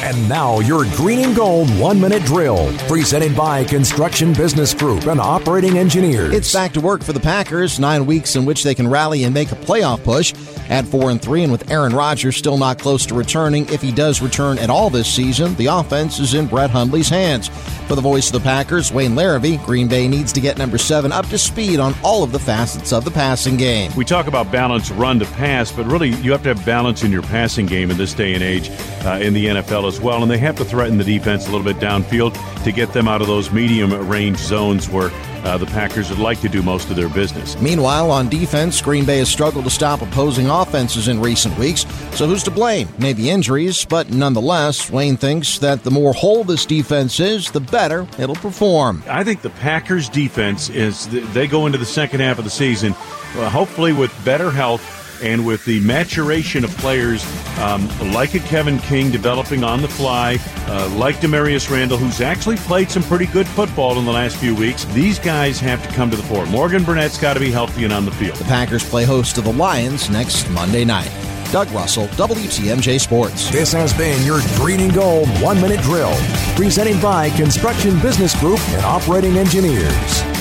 And now your green and gold one minute drill, presented by Construction Business Group and Operating Engineers. It's back to work for the Packers. Nine weeks in which they can rally and make a playoff push. At four and three, and with Aaron Rodgers still not close to returning, if he does return at all this season, the offense is in Brett Hundley's hands. For the voice of the Packers, Wayne Larrivee, Green Bay needs to get number seven up to speed on all of the facets of the passing game. We talk about balance run to pass, but really you have to have balance in your passing game in this day and age uh, in the NFL as well. And they have to threaten the defense a little bit downfield to get them out of those medium range zones where uh, the Packers would like to do most of their business. Meanwhile, on defense, Green Bay has struggled to stop opposing offenses in recent weeks. So who's to blame? Maybe injuries, but nonetheless, Wayne thinks that the more whole this defense is, the better it'll perform. I think the Packers' defense is they go into the second half of the season, uh, hopefully with better health and with the maturation of players um, like a Kevin King developing on the fly, uh, like Damarious Randall, who's actually played some pretty good football in the last few weeks, these guys have to come to the fore. Morgan Burnett's got to be healthy and on the field. The Packers play host to the Lions next Monday night. Doug Russell, WTMJ Sports. This has been your Green and Gold one minute drill, presented by Construction Business Group and Operating Engineers.